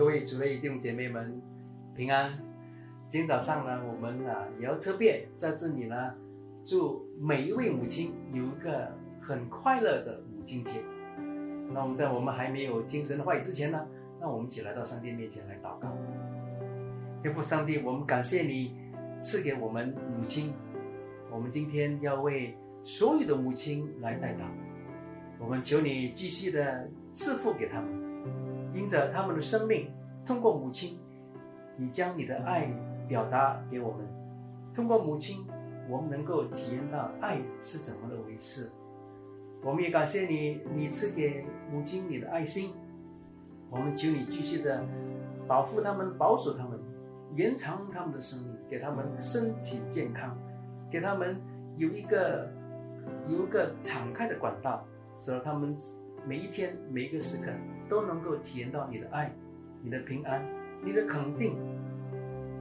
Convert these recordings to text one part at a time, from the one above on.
各位主内弟兄姐妹们平安。今天早上呢，我们啊也要特别在这里呢，祝每一位母亲有一个很快乐的母亲节。那我们在我们还没有听神的话语之前呢，那我们一起来到上帝面前来祷告。天父上帝，我们感谢你赐给我们母亲，我们今天要为所有的母亲来代祷。我们求你继续的赐福给他们，因着他们的生命，通过母亲，你将你的爱表达给我们。通过母亲，我们能够体验到爱是怎么的回事。我们也感谢你，你赐给母亲你的爱心。我们求你继续的保护他们，保守他们，延长他们的生命，给他们身体健康，给他们有一个有一个敞开的管道。使得他们每一天每一个时刻都能够体验到你的爱、你的平安、你的肯定、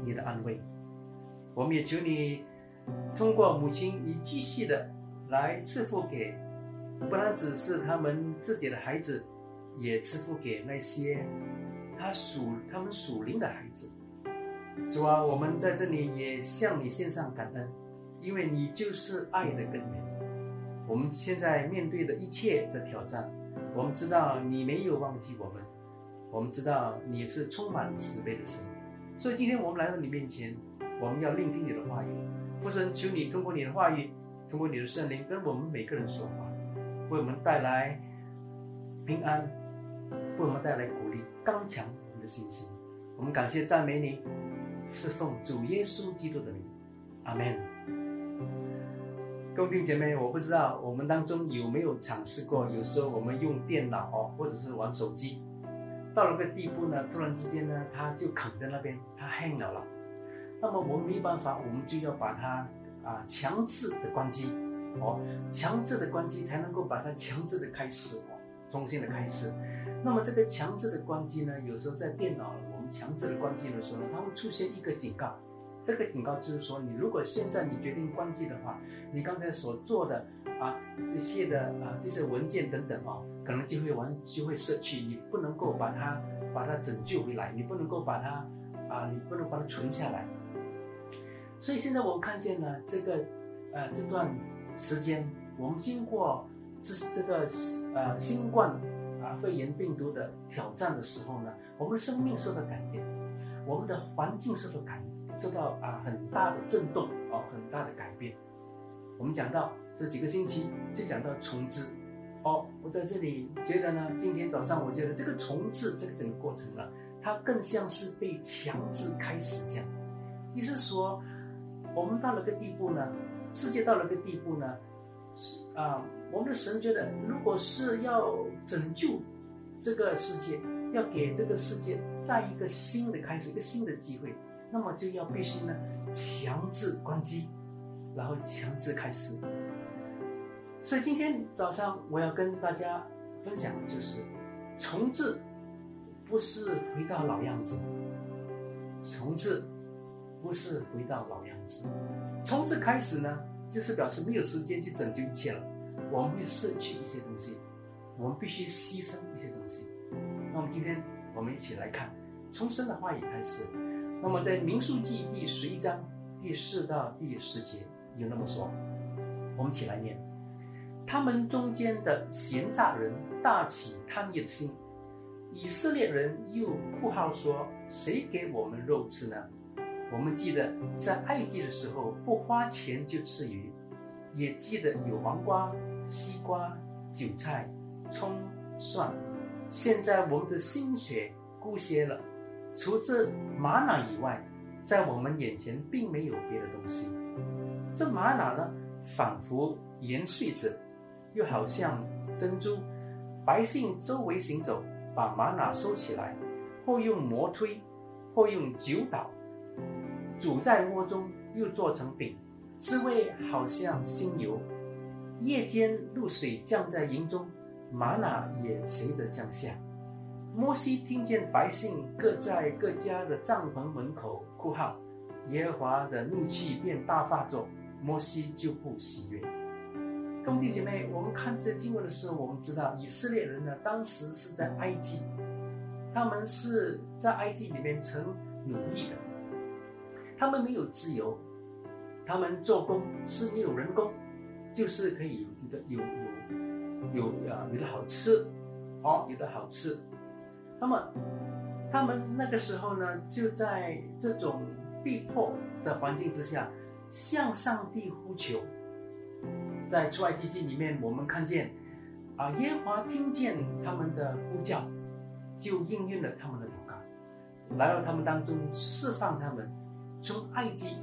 你的安慰。我们也求你通过母亲，你继续的来赐福给，不单只是他们自己的孩子，也赐福给那些他属他们属灵的孩子。主啊，我们在这里也向你献上感恩，因为你就是爱的根源。我们现在面对的一切的挑战，我们知道你没有忘记我们，我们知道你是充满慈悲的神，所以今天我们来到你面前，我们要聆听你的话语。父神，求你通过你的话语，通过你的圣灵跟我们每个人说话，为我们带来平安，为我们带来鼓励，刚强我们的信心。我们感谢赞美你，是奉主耶稣基督的名，阿门。兄弟姐妹，我不知道我们当中有没有尝试过，有时候我们用电脑哦，或者是玩手机，到了个地步呢，突然之间呢，它就卡在那边，它 hang 了了。那么我们没办法，我们就要把它啊强制的关机哦，强制的关机才能够把它强制的开始哦，重新的开始。那么这个强制的关机呢，有时候在电脑我们强制的关机的时候，它会出现一个警告。这个警告就是说，你如果现在你决定关机的话，你刚才所做的啊这些的啊这些文件等等啊，可能就会完就会失去，你不能够把它把它拯救回来，你不能够把它啊你不能把它存下来。所以现在我们看见呢这个呃这段时间，我们经过这这个呃新冠啊肺炎病毒的挑战的时候呢，我们的生命受到改变，我们的环境受到改变。受到啊很大的震动哦，很大的改变。我们讲到这几个星期就讲到重置哦，我在这里觉得呢，今天早上我觉得这个重置这个整个过程呢，它更像是被强制开始这样。意思说，我们到了个地步呢，世界到了个地步呢，是啊，我们的神觉得，如果是要拯救这个世界，要给这个世界再一个新的开始，一个新的机会。那么就要必须呢强制关机，然后强制开始。所以今天早上我要跟大家分享的就是，重置不是回到老样子，重置不是回到老样子，重置开始呢，就是表示没有时间去拯救一切了，我们会失去一些东西，我们必须牺牲一些东西。那我们今天我们一起来看，重生的话语开始。那么在民数记第十一章第四到第十节有那么说，我们起来念：他们中间的闲杂人大起贪欲的心，以色列人又哭号说：谁给我们肉吃呢？我们记得在埃及的时候不花钱就吃鱼，也记得有黄瓜、西瓜、韭菜、葱、蒜。现在我们的心血枯竭了。除这玛瑙以外，在我们眼前并没有别的东西。这玛瑙呢，仿佛延续着，又好像珍珠。百姓周围行走，把玛瑙收起来，或用磨推，或用酒捣，煮在锅中，又做成饼，滋味好像新油。夜间露水降在营中，玛瑙也随着降下。摩西听见百姓各在各家的帐篷门口哭号，耶和华的怒气便大发作，摩西就不喜悦。兄弟姐妹，我们看这经文的时候，我们知道以色列人呢，当时是在埃及，他们是在埃及里面成奴役的，他们没有自由，他们做工是没有人工，就是可以有有有有啊有的好吃，哦有的好吃，那么他们那个时候呢，就在这种逼迫的环境之下，向上帝呼求，在出埃及记里面，我们看见啊耶和华听见他们的呼叫。就应运了他们的祷告，来到他们当中释放他们，从埃及。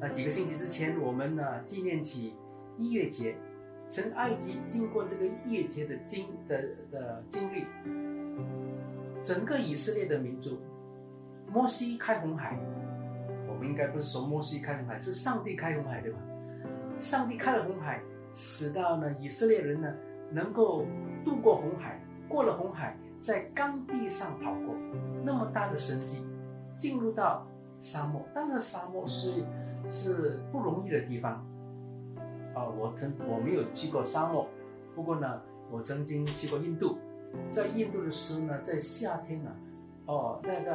那几个星期之前，我们呢纪念起一月节，从埃及经过这个一月节的经的的经历，整个以色列的民族，摩西开红海，我们应该不是说摩西开红海，是上帝开红海对吧？上帝开了红海，使到呢以色列人呢能够渡过红海，过了红海。在干地上跑过，那么大的神迹，进入到沙漠。当然，沙漠是是不容易的地方。啊，我曾我没有去过沙漠，不过呢，我曾经去过印度。在印度的时候呢，在夏天呢，哦，那个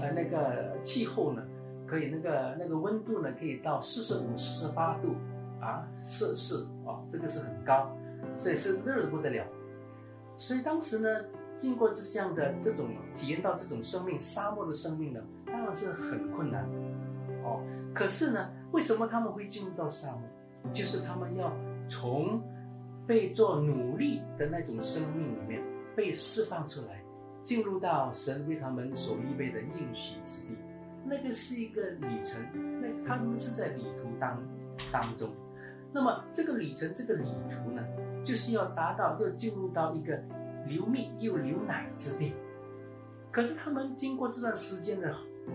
呃那个气候呢，可以那个那个温度呢，可以到四十五、四十八度啊摄氏啊，这个是很高，所以是热得不得了。所以当时呢。经过这样的这种体验到这种生命沙漠的生命呢，当然是很困难哦。可是呢，为什么他们会进入到沙漠？就是他们要从被做奴隶的那种生命里面被释放出来，进入到神为他们所预备的应许之地。那个是一个旅程，那他们是在旅途当当中。那么这个旅程，这个旅途呢，就是要达到，要进入到一个。流蜜又流奶之地，可是他们经过这段时间的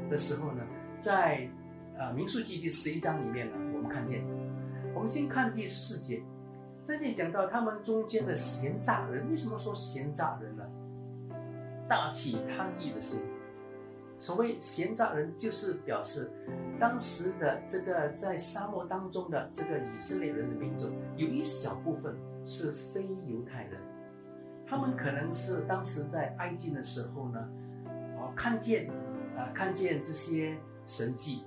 的时候呢，在呃民数记第十一章里面呢，我们看见，我们先看第四节，这里讲到他们中间的闲杂人，为什么说闲杂人呢？大起贪欲的心。所谓闲杂人，就是表示当时的这个在沙漠当中的这个以色列人的民族，有一小部分是非犹太人。他们可能是当时在埃及的时候呢，哦，看见，啊，看见这些神迹，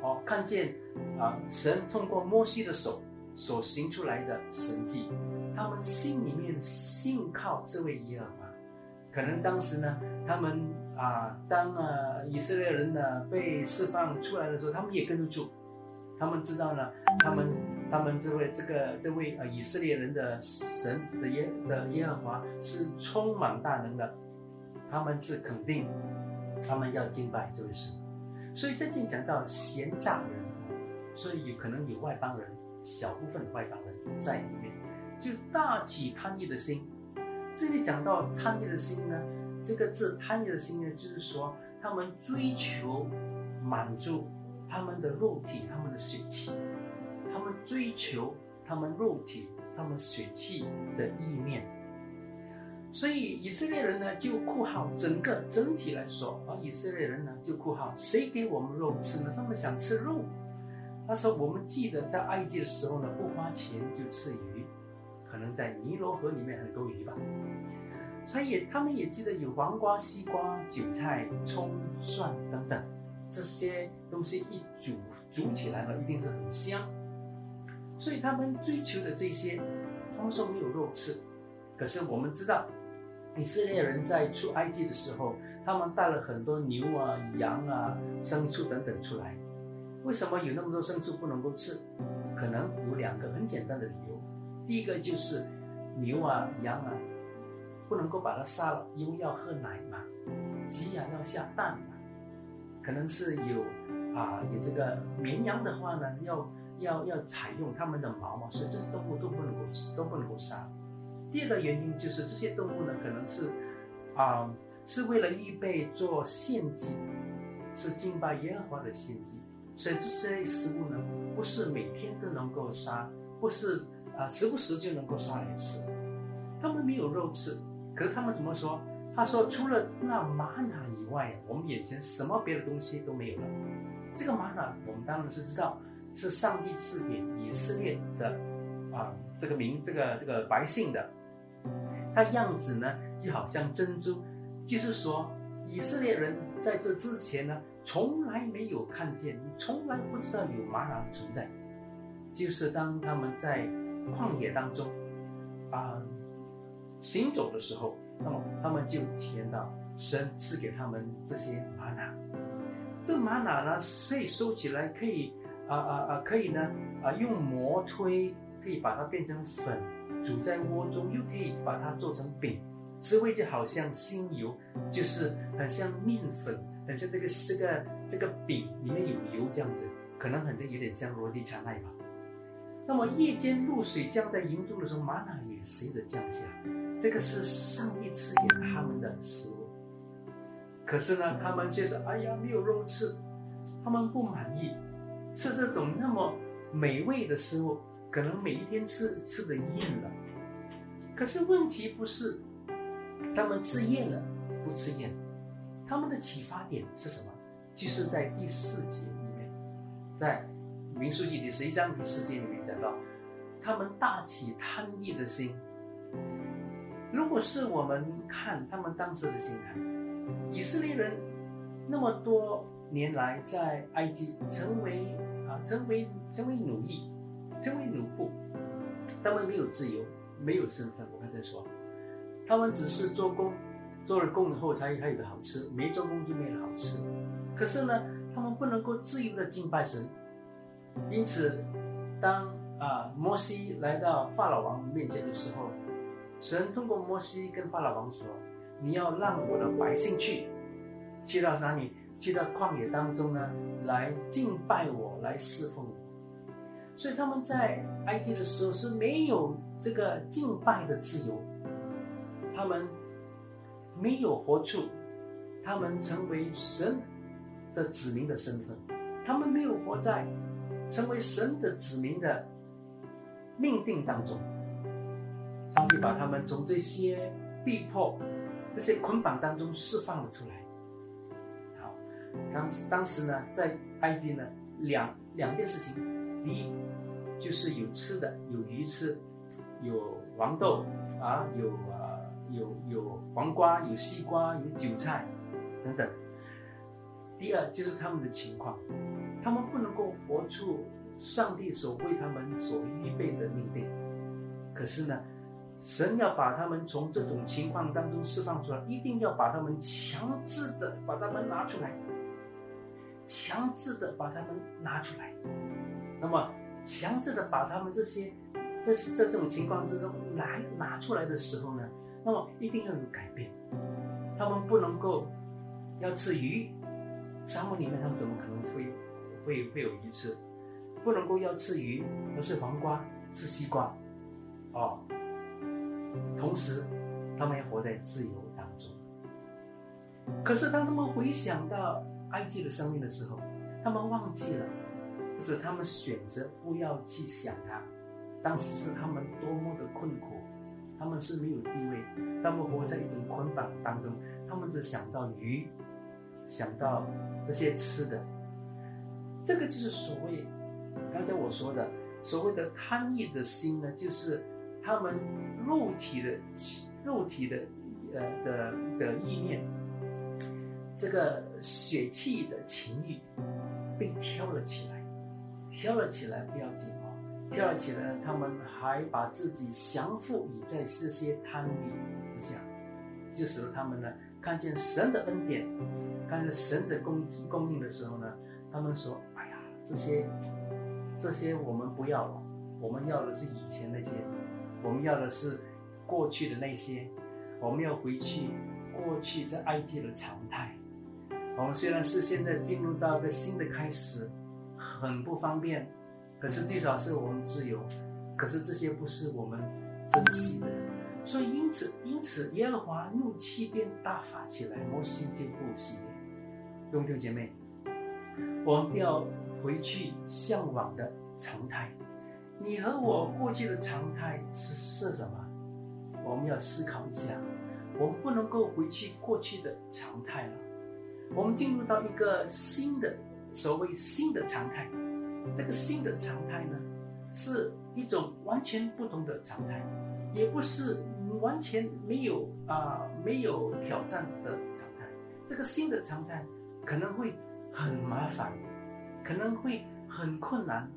哦，看见啊，神通过摩西的手所行出来的神迹，他们心里面信靠这位耶和华。可能当时呢，他们啊，当啊以色列人呢被释放出来的时候，他们也跟着住，他们知道呢，他们。他们这位这个这位呃以色列人的神的耶的耶和华是充满大能的，他们是肯定他们要敬拜这位神，所以这里讲到闲诈人，所以有可能有外邦人小部分外邦人在里面，就大起贪欲的心。这里讲到贪欲的心呢，这个字贪欲的心呢，就是说他们追求满足他们的肉体，他们的血气。他们追求他们肉体、他们血气的意念，所以以色列人呢就括号整个整体来说，而以色列人呢就括号谁给我们肉吃呢？他们想吃肉。他说：“我们记得在埃及的时候呢，不花钱就吃鱼，可能在尼罗河里面很多鱼吧。所以他们也记得有黄瓜、西瓜、韭菜、葱、蒜等等这些东西一煮煮起来呢，一定是很香。”所以他们追求的这些，他们说没有肉吃。可是我们知道，以色列人在出埃及的时候，他们带了很多牛啊、羊啊、牲畜等等出来。为什么有那么多牲畜不能够吃？可能有两个很简单的理由。第一个就是牛啊、羊啊，不能够把它杀了，因为要喝奶嘛；鸡啊要下蛋嘛。可能是有啊，有这个绵羊的话呢，要。要要采用它们的毛毛，所以这些动物都不能够吃，都不能够杀。第二个原因就是这些动物呢，可能是啊，是为了预备做献祭，是敬拜耶和华的献祭，所以这些食物呢，不是每天都能够杀，不是啊，时不时就能够杀来吃。他们没有肉吃，可是他们怎么说？他说，除了那玛瑙以外，我们眼前什么别的东西都没有了。这个玛瑙，我们当然是知道。是上帝赐给以色列的啊，这个民，这个这个百姓的，它样子呢就好像珍珠，就是说，以色列人在这之前呢，从来没有看见，你从来不知道有玛瑙的存在。就是当他们在旷野当中啊行走的时候，那么他们就体验到神赐给他们这些玛瑙。这玛瑙呢，可以收起来，可以啊啊啊，可以呢啊用磨推，可以把它变成粉，煮在锅中，又可以把它做成饼。滋味就好像新油，就是很像面粉，很像这个这个这个饼里面有油这样子，可能很像有点像罗蒂卡奈吧。那么夜间露水降在营中的时候，玛瑙也随着降下，这个是上帝赐给他们的食物。可是呢，他们却说：“哎呀，没有肉吃。”他们不满意，吃这种那么美味的食物，可能每一天吃吃的厌了。可是问题不是。他们吃厌了，不吃厌，他们的启发点是什么？就是在第四节里面，在民书记第十一章第四节里面讲到，他们大起贪欲的心。如果是我们看他们当时的心态，以色列人那么多年来在埃及成为啊成为成为奴役，成为奴仆，他们没有自由，没有身份。我刚才说。他们只是做工，做了工以后才才有的好吃，没做工就没有好吃。可是呢，他们不能够自由的敬拜神，因此，当啊摩西来到法老王面前的时候，神通过摩西跟法老王说：“你要让我的百姓去，去到哪里？去到旷野当中呢，来敬拜我，来侍奉我。”所以他们在埃及的时候是没有这个敬拜的自由。他们没有活出他们成为神的子民的身份，他们没有活在成为神的子民的命定当中。上帝把他们从这些逼迫、这些捆绑当中释放了出来。好，当当时呢，在埃及呢，两两件事情，第一就是有吃的，有鱼吃，有黄豆啊，有啊。有有黄瓜，有西瓜，有韭菜，等等。第二就是他们的情况，他们不能够活出上帝所为他们所预备的命定。可是呢，神要把他们从这种情况当中释放出来，一定要把他们强制的把他们拿出来，强制的把他们拿出来。那么，强制的把他们这些，这是在这种情况之中来拿出来的时候呢？那么一定要有改变，他们不能够要吃鱼，沙漠里面他们怎么可能会会会有鱼吃？不能够要吃鱼，而是黄瓜、吃西瓜，哦。同时，他们要活在自由当中。可是当他们回想到埃及的生命的时候，他们忘记了，或者他们选择不要去想它，当时是他们多么的困苦。他们是没有地位，他们活在一种捆绑当中，他们只想到鱼，想到那些吃的，这个就是所谓刚才我说的所谓的贪欲的心呢，就是他们肉体的肉体的呃的的意念，这个血气的情欲被挑了起来，挑了起来不要紧。跳起来，他们还把自己降服于在这些贪欲之下，就使得他们呢看见神的恩典，看见神的供供应的时候呢，他们说：“哎呀，这些这些我们不要了，我们要的是以前那些，我们要的是过去的那些，我们要回去过去在埃及的常态。我们虽然是现在进入到一个新的开始，很不方便。”可是最少是我们自由，可是这些不是我们珍惜的，所以因此因此耶和华怒气便大发起来，摩西就不喜悦。兄弟姐妹，我们要回去向往的常态。你和我过去的常态是是什么？我们要思考一下。我们不能够回去过去的常态了，我们进入到一个新的所谓新的常态。这个新的常态呢，是一种完全不同的常态，也不是完全没有啊没有挑战的常态。这个新的常态可能会很麻烦，可能会很困难，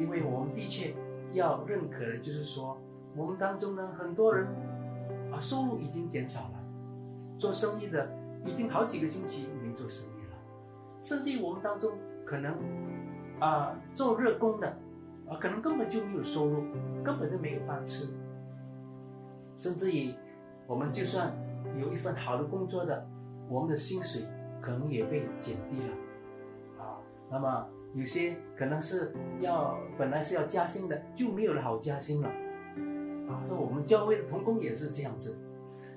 因为我们的确要认可的就是说，我们当中呢很多人啊收入已经减少了，做生意的已经好几个星期没做生意了，甚至于我们当中可能啊做热工的啊可能根本就没有收入，根本就没有饭吃。甚至于，我们就算有一份好的工作的，我们的薪水可能也被减低了，啊，那么有些可能是要本来是要加薪的，就没有了好加薪了，啊，这我们教会的童工也是这样子。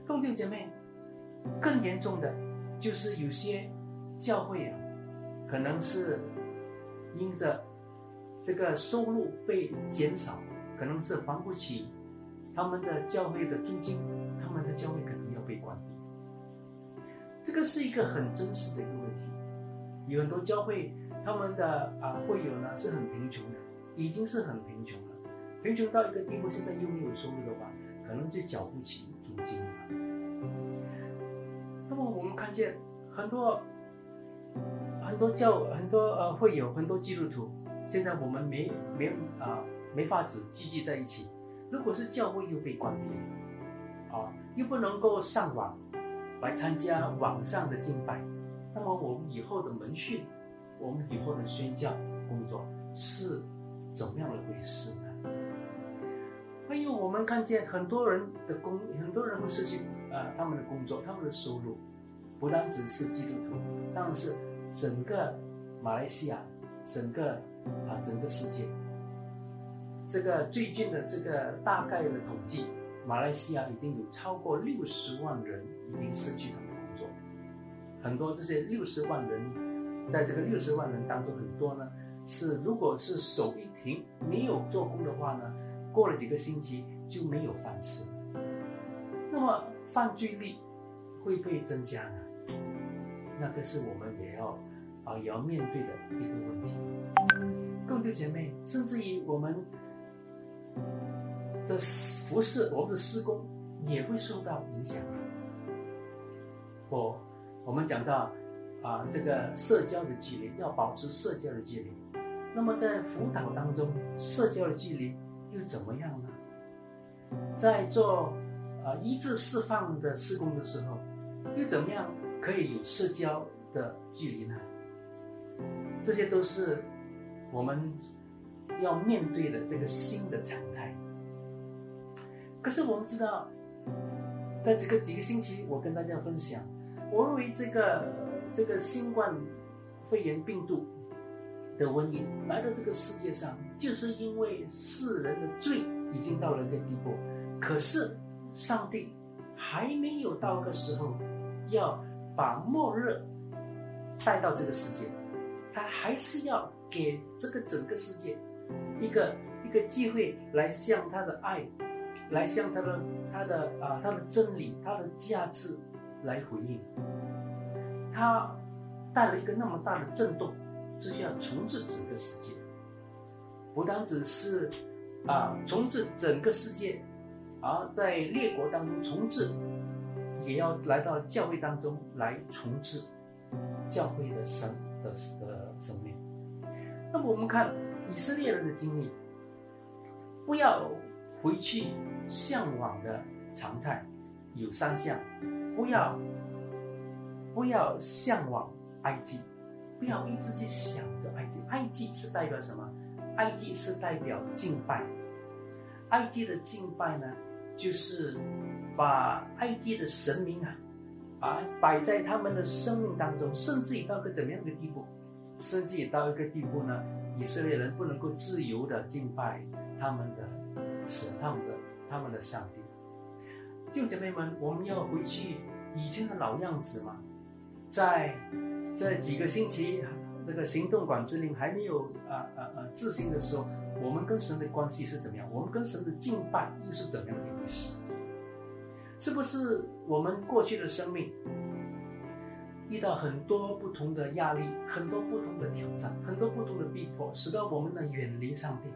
弟兄姐妹，更严重的就是有些教会啊，可能是因着这个收入被减少，可能是还不起。他们的教会的租金，他们的教会可能要被关闭。这个是一个很真实的一个问题。有很多教会，他们的啊会友呢是很贫穷的，已经是很贫穷了，贫穷到一个地步，现在又没有收入的话，可能就缴不起租金了。那么我们看见很多很多教很多呃会友很多基督徒，现在我们没没啊没法子聚集在一起。如果是教会又被关闭了，啊，又不能够上网来参加网上的敬拜，那么我们以后的门训，我们以后的宣教工作是怎么样的回事呢？还有我们看见很多人的工，很多人会失去啊他们的工作，他们的收入，不单只是基督徒，当然是整个马来西亚，整个啊整个世界。这个最近的这个大概的统计，马来西亚已经有超过六十万人已经失去他们工作。很多这些六十万人，在这个六十万人当中，很多呢是如果是手一停没有做工的话呢，过了几个星期就没有饭吃。那么犯罪率会不会增加呢？那个是我们也要啊也要面对的一个问题。各位姐妹，甚至于我们。这服饰，我们的施工也会受到影响。我我们讲到啊，这个社交的距离要保持社交的距离。那么在辅导当中，社交的距离又怎么样呢？在做啊医治释放的施工的时候，又怎么样可以有社交的距离呢？这些都是我们。要面对的这个新的常态。可是我们知道，在这个几个星期，我跟大家分享，我认为这个这个新冠肺炎病毒的瘟疫来到这个世界上，就是因为世人的罪已经到了一个地步。可是上帝还没有到个时候，要把末日带到这个世界，他还是要给这个整个世界。一个一个机会来向他的爱，来向他的他的啊他的真理他的价值来回应。他带了一个那么大的震动，这就要重置整个世界，不单只是啊重置整个世界，而在列国当中重置，也要来到教会当中来重置教会的生的的生命。那么我们看。以色列人的经历，不要回去向往的常态有三项，不要不要向往埃及，不要一直去想着埃及。埃及是代表什么？埃及是代表敬拜。埃及的敬拜呢，就是把埃及的神明啊，啊摆在他们的生命当中，甚至于到个怎么样的地步？甚至于到一个地步呢？以色列人不能够自由的敬拜他们的神，他们的他们的上帝。弟兄姐妹们，我们要回去以前的老样子嘛？在这几个星期，这个行动管制令还没有啊啊啊执行的时候，我们跟神的关系是怎么样？我们跟神的敬拜又是怎么样的一回事？是不是我们过去的生命？遇到很多不同的压力，很多不同的挑战，很多不同的逼迫，使得我们呢远离上帝，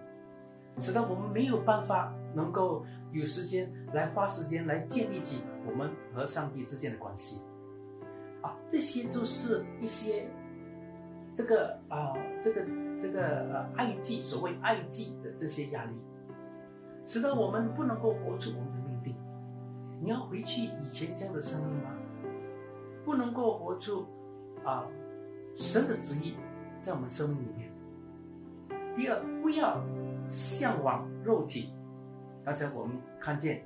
使得我们没有办法能够有时间来花时间来建立起我们和上帝之间的关系。啊，这些就是一些这个啊，这个这个呃爱祭，所谓爱祭的这些压力，使得我们不能够活出我们。你要回去以前这样的生命吗？不能够活出啊神的旨意在我们生命里面。第二，不要向往肉体。刚才我们看见，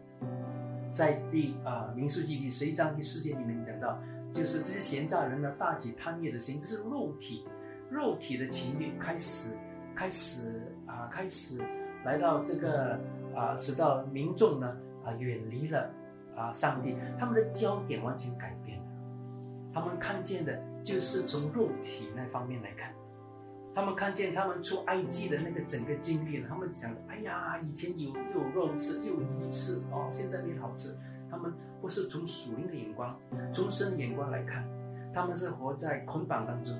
在第啊民数记第十一章第四节里面讲到。就是这些闲杂人呢，大起贪念的心，这是肉体，肉体的情欲开始，开始啊，开始来到这个啊，使到民众呢啊远离了啊上帝，他们的焦点完全改变了，他们看见的就是从肉体那方面来看，他们看见他们出埃及的那个整个经历了，他们想，哎呀，以前有有肉吃，又有鱼吃，哦，现在变好吃。他们不是从属灵的眼光、从神的眼光来看，他们是活在捆绑当中，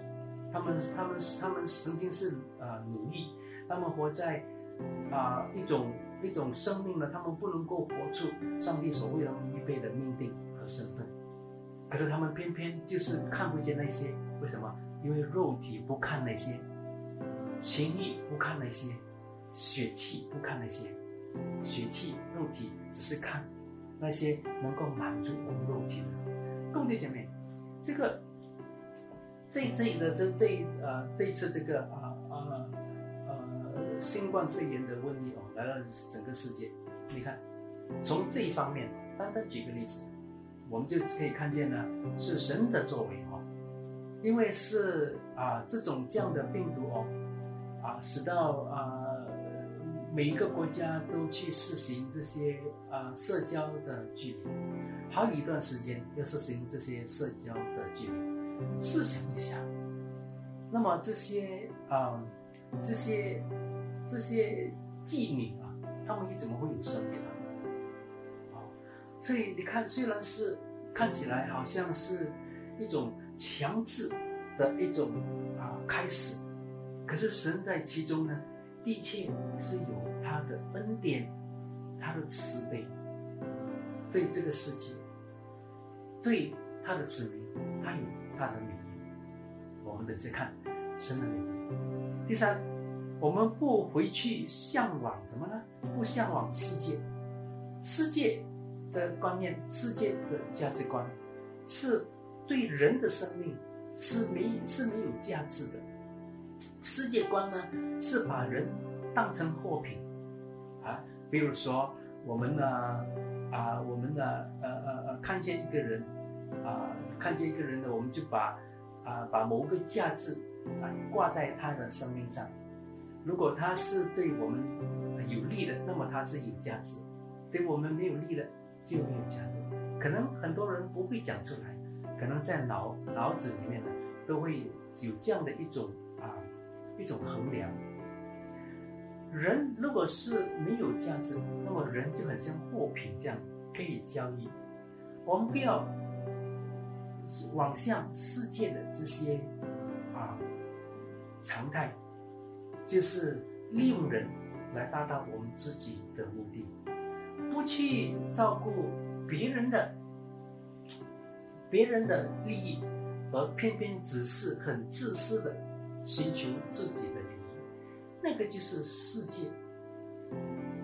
他们、他们、他们曾经是啊奴役，他们活在啊一种一种生命呢，他们不能够活出上帝所为他们预备的命定和身份，可是他们偏偏就是看不见那些，为什么？因为肉体不看那些，情欲不看那些，血气不看那些，血气肉体只是看。那些能够满足我们肉体的，各位弟姐妹，这个这这一个这这呃这一次这个啊新冠肺炎的瘟疫哦来到整个世界，你看从这一方面，单单举个例子，我们就可以看见呢是神的作为哦，因为是啊这种这样的病毒哦啊使到啊。每一个国家都去实行这些啊社交的距离，还有一段时间要实行这些社交的距离。试想一下，那么这些啊这些这些妓女啊，她们又怎么会有生命呢？啊，所以你看，虽然是看起来好像是一种强制的一种啊开始，可是神在其中呢。的确是有他的恩典，他的慈悲，对这个世界，对他的子民，他有他的美意。我们等下看神的美意。第三，我们不回去向往什么呢？不向往世界，世界的观念，世界的价值观，是对人的生命是没是没有价值的。世界观呢，是把人当成货品啊。比如说，我们呢，啊，我们呢，呃呃呃，看见一个人，啊，看见一个人呢，我们就把啊把某个价值啊挂在他的生命上。如果它是对我们有利的，那么它是有价值；对我们没有利的，就没有价值。可能很多人不会讲出来，可能在脑脑子里面呢，都会有这样的一种啊。一种衡量，人如果是没有价值，那么人就很像货品这样可以交易。我们不要往向世界的这些啊常态，就是利用人来达到我们自己的目的，不去照顾别人的别人的利益，而偏偏只是很自私的。寻求自己的利益，那个就是世界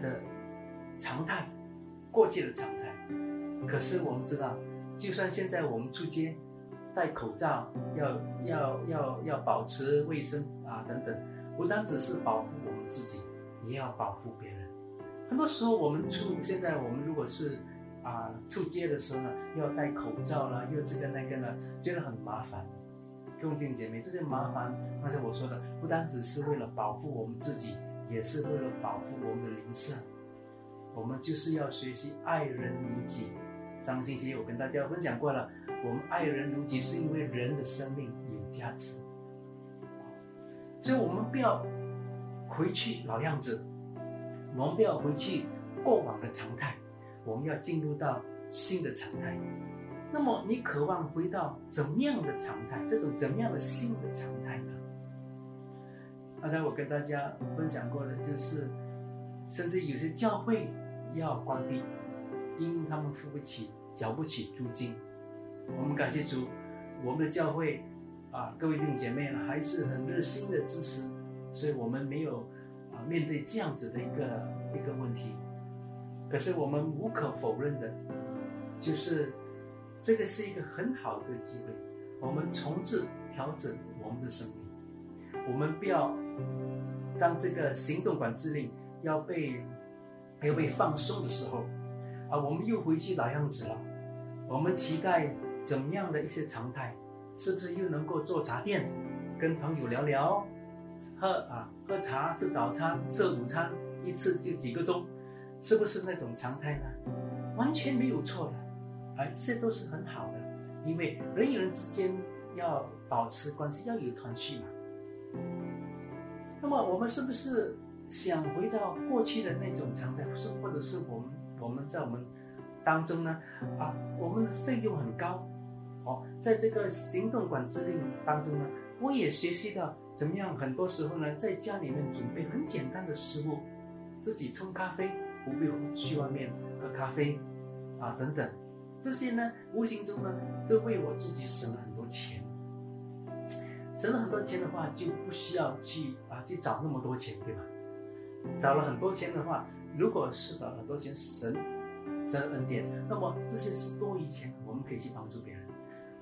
的常态，过去的常态。可是我们知道，就算现在我们出街戴口罩，要要要要保持卫生啊等等，不单只是保护我们自己，也要保护别人。很多时候我们出现在我们如果是啊出街的时候呢，要戴口罩啦，又这个那个呢，觉得很麻烦。兄弟姐妹，这些麻烦，刚才我说的，不单只是为了保护我们自己，也是为了保护我们的灵舍。我们就是要学习爱人如己。上个星期我跟大家分享过了，我们爱人如己，是因为人的生命有价值。所以，我们不要回去老样子，我们不要回去过往的常态，我们要进入到新的常态。那么你渴望回到怎么样的常态？这种怎么样的新的常态呢？刚才我跟大家分享过的，就是甚至有些教会要关闭，因为他们付不起、缴不起租金。我们感谢主，我们的教会啊，各位弟兄姐妹还是很热心的支持，所以我们没有啊面对这样子的一个一个问题。可是我们无可否认的，就是这个是一个很好的机会，我们重置、调整我们的生命。我们不要当这个行动管制令要被要被放松的时候，啊，我们又回去老样子了。我们期待怎么样的一些常态？是不是又能够做茶店，跟朋友聊聊，喝啊喝茶吃早餐吃午餐，一次就几个钟，是不是那种常态呢？完全没有错的，啊，这些都是很好的，因为人与人之间要保持关系，要有团聚嘛。那么我们是不是想回到过去的那种常态，是或者是我们我们在我们当中呢？啊，我们的费用很高，哦，在这个行动管制令当中呢，我也学习到怎么样，很多时候呢，在家里面准备很简单的食物，自己冲咖啡，不必去外面喝咖啡，啊等等，这些呢，无形中呢，都为我自己省了很多钱。省了很多钱的话，就不需要去啊去找那么多钱，对吧？找了很多钱的话，如果是找很多钱神神恩典，那么这些是多余钱，我们可以去帮助别人，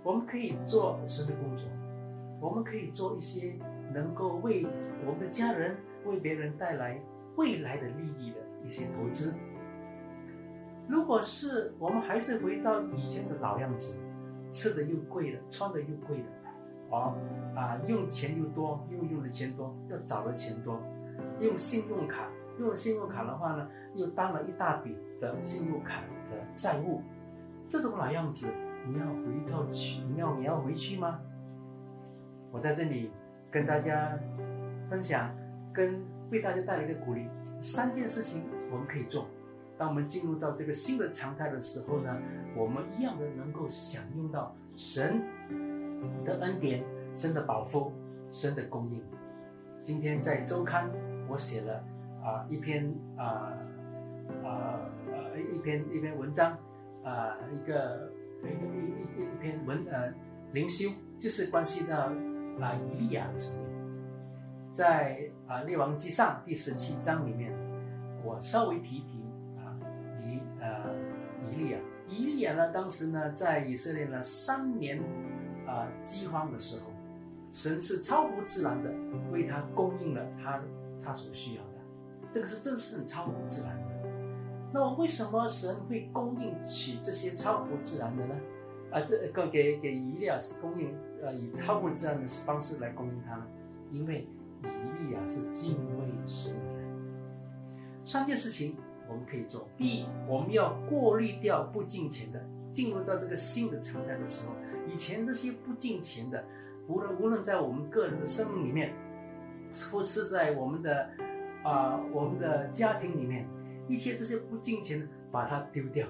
我们可以做神的工作，我们可以做一些能够为我们的家人、为别人带来未来的利益的一些投资。如果是我们还是回到以前的老样子，吃的又贵了，穿的又贵了。哦，啊，用钱又多，又用的钱多，又找的钱多，用信用卡，用信用卡的话呢，又当了一大笔的信用卡的债务，这种老样子，你要回头去，你要你要回去吗？我在这里跟大家分享，跟为大家带来一个鼓励，三件事情我们可以做，当我们进入到这个新的常态的时候呢，我们一样的能够享用到神。的恩典，神的保护，神的供应。今天在周刊，我写了啊一篇啊啊呃一篇一篇文章啊一个一一一一篇文呃灵修，就是关系到啊以利亚的生命。在啊列王记上第十七章里面，我稍微提一提啊以呃以利亚。以利亚呢，当时呢在以色列呢三年。啊，饥荒的时候，神是超乎自然的为他供应了他他所需要的，这个是真是超乎自然。那为什么神会供应起这些超乎自然的呢？啊，这个给给以利亚是供应，呃，以超乎自然的方式来供应他呢？因为以利亚是敬畏神的。三件事情我们可以做：第一，我们要过滤掉不敬虔的，进入到这个新的常态的时候。以前这些不敬钱的，无论无论在我们个人的生命里面，或是在我们的啊我们的家庭里面，一切这些不敬钱的，把它丢掉，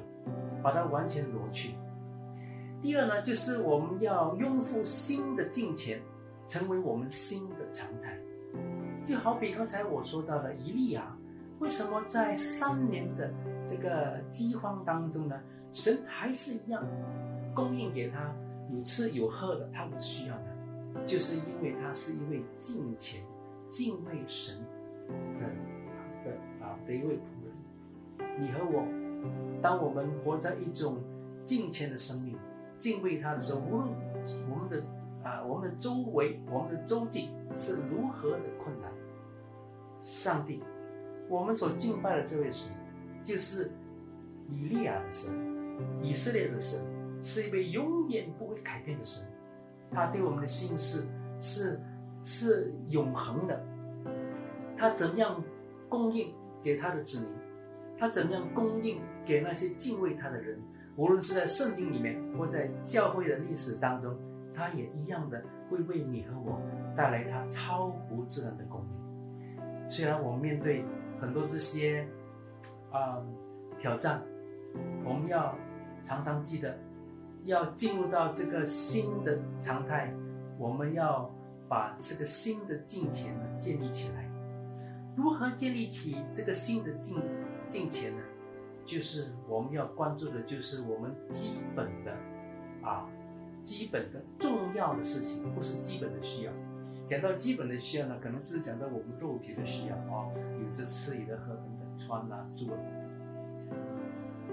把它完全挪去。第二呢，就是我们要拥护新的敬钱，成为我们新的常态。就好比刚才我说到的伊利亚，为什么在三年的这个饥荒当中呢，神还是一样供应给他？有吃有喝的，他们需要的，就是因为他是一位敬虔、敬畏神的的啊的一位仆。你和我，当我们活在一种敬虔的生命、敬畏他的时候，无论我们的啊我们的周围、我们的周际是如何的困难，上帝，我们所敬拜的这位神，就是以利亚的神，以色列的神。是一位永远不会改变的神，他对我们的心思是是永恒的。他怎样供应给他的子民？他怎样供应给那些敬畏他的人？无论是在圣经里面，或在教会的历史当中，他也一样的会为你和我带来他超乎自然的供应。虽然我们面对很多这些啊挑战，我们要常常记得。要进入到这个新的常态，我们要把这个新的境界呢建立起来。如何建立起这个新的金金钱呢？就是我们要关注的，就是我们基本的啊，基本的重要的事情，不是基本的需要。讲到基本的需要呢，可能只是讲到我们肉体的需要啊，有着吃、有的喝等等，穿啊、住啊。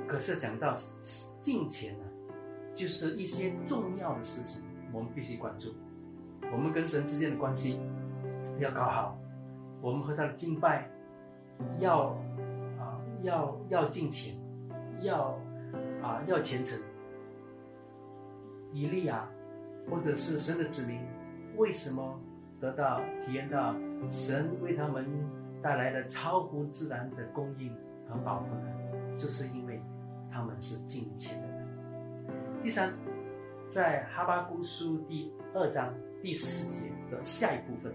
可是讲到金钱呢，就是一些重要的事情，我们必须关注。我们跟神之间的关系要搞好，我们和他的敬拜要要要敬虔，要啊要虔诚。以利亚或者是神的子民，为什么得到体验到神为他们带来的超乎自然的供应和保护呢？就是因为他们是敬虔的人。第三，在哈巴谷书第二章。第四节的下一部分，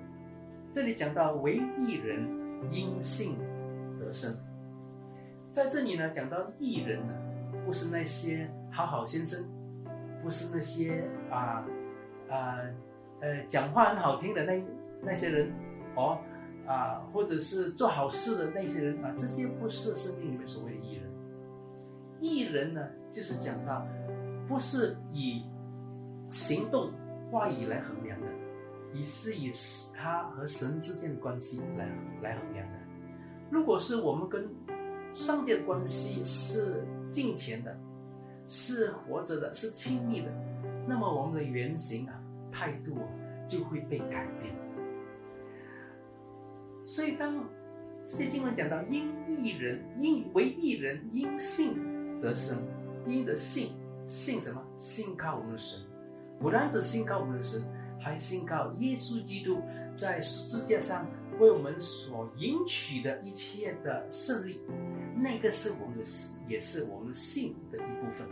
这里讲到唯一人因信得生，在这里呢讲到艺人呢，不是那些好好先生，不是那些啊啊呃讲话很好听的那那些人哦啊，或者是做好事的那些人啊，这些不是圣经里面所谓的艺人。艺人呢，就是讲到不是以行动。话语来衡量的，以是以他和神之间的关系来来衡量的。如果是我们跟上帝的关系是近前的，是活着的，是亲密的，那么我们的原型啊、态度啊就会被改变。所以当这些经文讲到因一人因为一人因信得生，因的信信什么？信靠我们的神。不单只信靠我们的神，还信靠耶稣基督在十字架上为我们所赢取的一切的胜利。那个是我们的，也是我们信的一部分。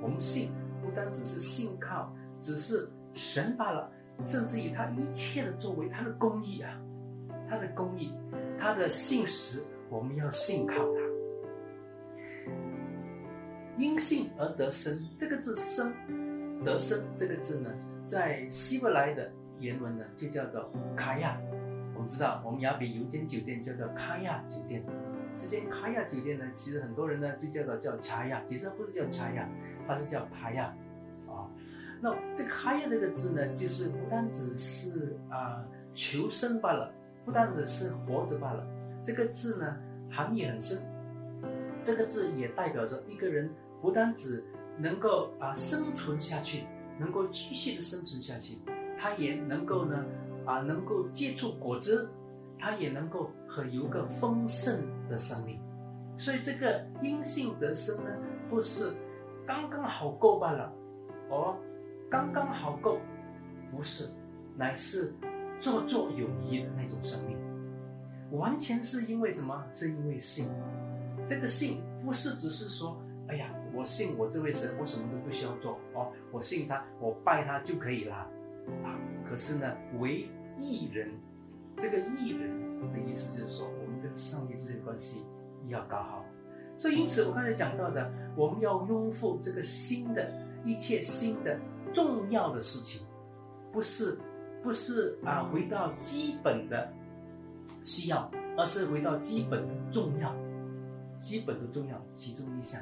我们信不单只是信靠，只是神罢了，甚至于他一切的作为，他的公义啊，他的公义，他的信实，我们要信靠他。因信而得生，这个字生。得生这个字呢，在希伯来的原文呢，就叫做卡亚。我们知道，我们雅比有一间酒店叫做卡亚酒店。这间卡亚酒店呢，其实很多人呢就叫做叫查亚，其实不是叫查亚，它是叫卡亚啊。那这个卡亚这个字呢，就是不单只是啊求生罢了，不单只是活着罢了。这个字呢，含义很深。这个字也代表着一个人不单只。能够啊生存下去，能够继续的生存下去，他也能够呢啊能够结出果子，它也能够很有个丰盛的生命。所以这个因信得生呢，不是刚刚好够罢了，哦，刚刚好够，不是，乃是绰绰有余的那种生命，完全是因为什么？是因为信。这个信不是只是说，哎呀。我信我这位神，我什么都不需要做哦，我信他，我拜他就可以了啊。可是呢，唯艺人，这个艺人的意思就是说，我们跟上帝之间的关系要搞好。所以因此，我刚才讲到的，我们要拥护这个新的一切新的重要的事情，不是不是啊，回到基本的需要，而是回到基本的重要，基本的重要其中一项。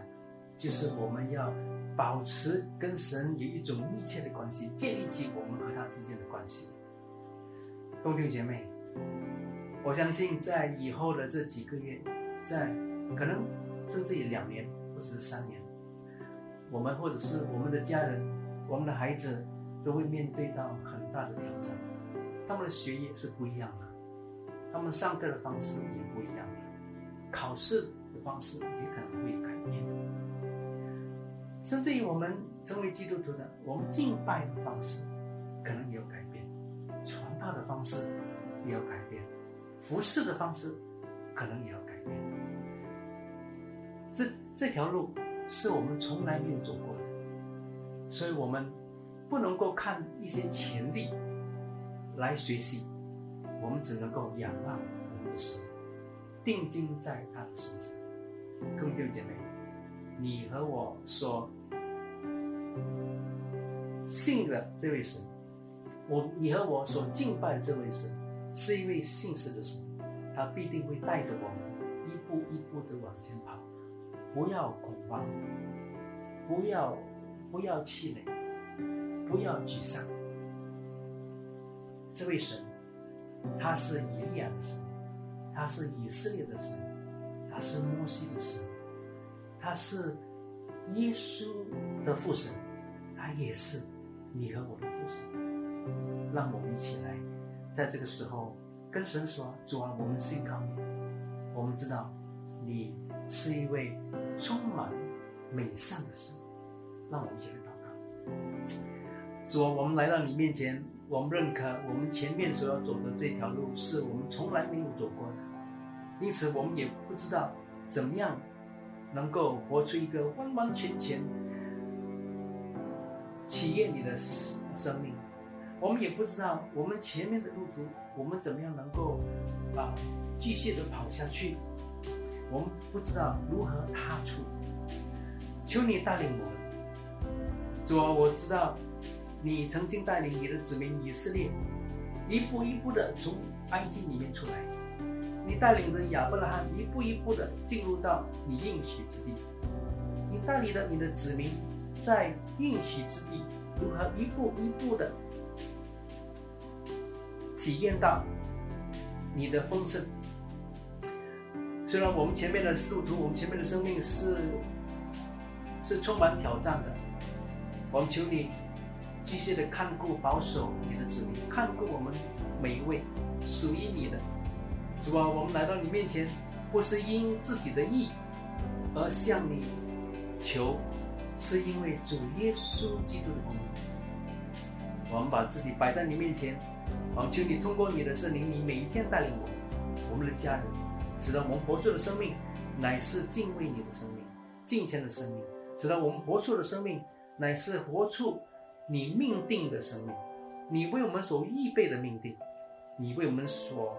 就是我们要保持跟神有一种密切的关系，建立起我们和他之间的关系。兄弟姐妹，我相信在以后的这几个月，在可能甚至于两年或者是三年，我们或者是我们的家人、我们的孩子都会面对到很大的挑战。他们的学业是不一样的，他们上课的方式也不一样的，考试的方式也可能会改变。甚至于我们成为基督徒的，我们敬拜的方式可能也有改变，传道的方式也要改变，服侍的方式可能也要改变。这这条路是我们从来没有走过的，所以我们不能够看一些潜力来学习，我们只能够仰望我们的神，定睛在他的身上。各位弟兄姐妹，你和我说。信的这位神，我你和我所敬拜这位神，是一位信实的神，他必定会带着我们一步一步的往前跑，不要恐慌，不要不要气馁，不要沮丧。这位神，他是以利亚的神，他是以色列的神，他是摩西的神，他是耶稣的父神，他也是你和我的父神。让我们一起来，在这个时候跟神说：“主啊，我们信靠你。我们知道你是一位充满美善的神。”让我们一起来祷告。主啊，我们来到你面前。我们认可，我们前面所要走的这条路是我们从来没有走过的，因此我们也不知道怎么样能够活出一个完完全全体验你的生命。我们也不知道我们前面的路途，我们怎么样能够啊继续的跑下去。我们不知道如何踏出，求你带领我们。主啊，我知道。你曾经带领你的子民以色列一步一步的从埃及里面出来，你带领着亚伯拉罕一步一步的进入到你应许之地，你带领着你的子民在应许之地如何一步一步的体验到你的丰盛。虽然我们前面的路途，我们前面的生命是是充满挑战的，我们求你。继续的看顾、保守你的子民，看顾我们每一位属于你的主啊！我们来到你面前，不是因自己的意而向你求，是因为主耶稣基督的名。我们把自己摆在你面前，望求你通过你的圣灵，你每一天带领我、我们的家人，使得我们活出的生命乃是敬畏你的生命、敬虔的生命，使得我们活出的生命乃是活出。你命定的生命，你为我们所预备的命定，你为我们所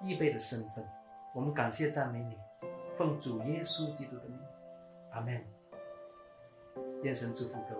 预备的身份，我们感谢赞美你，奉主耶稣基督的名，阿门。愿神祝福各位。